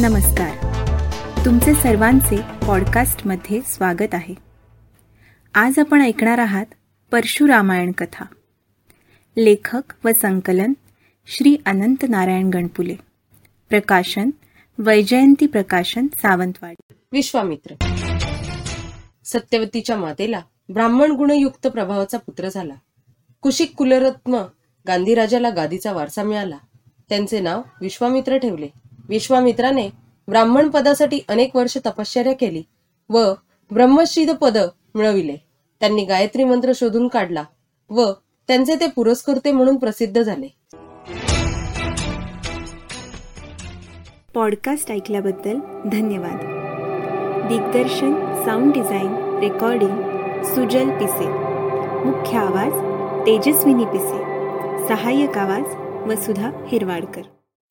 नमस्कार. तुमचे सर्वांचे पॉडकास्टमध्ये स्वागत आहे. आज आपण ऐकणार आहात परशुरामायण कथा. लेखक व संकलन श्री अनंत नारायण गणपुले. प्रकाशन वैजयंती प्रकाशन सावंतवाडी. विश्वामित्र. सत्यवतीच्या मातेला ब्राह्मण गुणयुक्त प्रभावाचा पुत्र झाला. कुशिक कुलरत्न गांधीराजाला गादीचा वारसा मिळाला. त्यांचे नाव विश्वामित्र ठेवले. विश्वामित्राने ब्राह्मण पदासाठी अनेक वर्ष तपश्चर्या केली व ब्रह्मश्रीद पद मिळविले. त्यांनी गायत्री मंत्र शोधून काढला व त्यांचे ते पुरस्कृते म्हणून प्रसिद्ध झाले. पॉडकास्ट ऐकल्याबद्दल धन्यवाद. दिग्दर्शन साऊंड डिझाईन रेकॉर्डिंग सुजल पिसे. मुख्य आवाज तेजस्विनी पिसे. सहाय्यक आवाज वसुधा हिरवाडकर.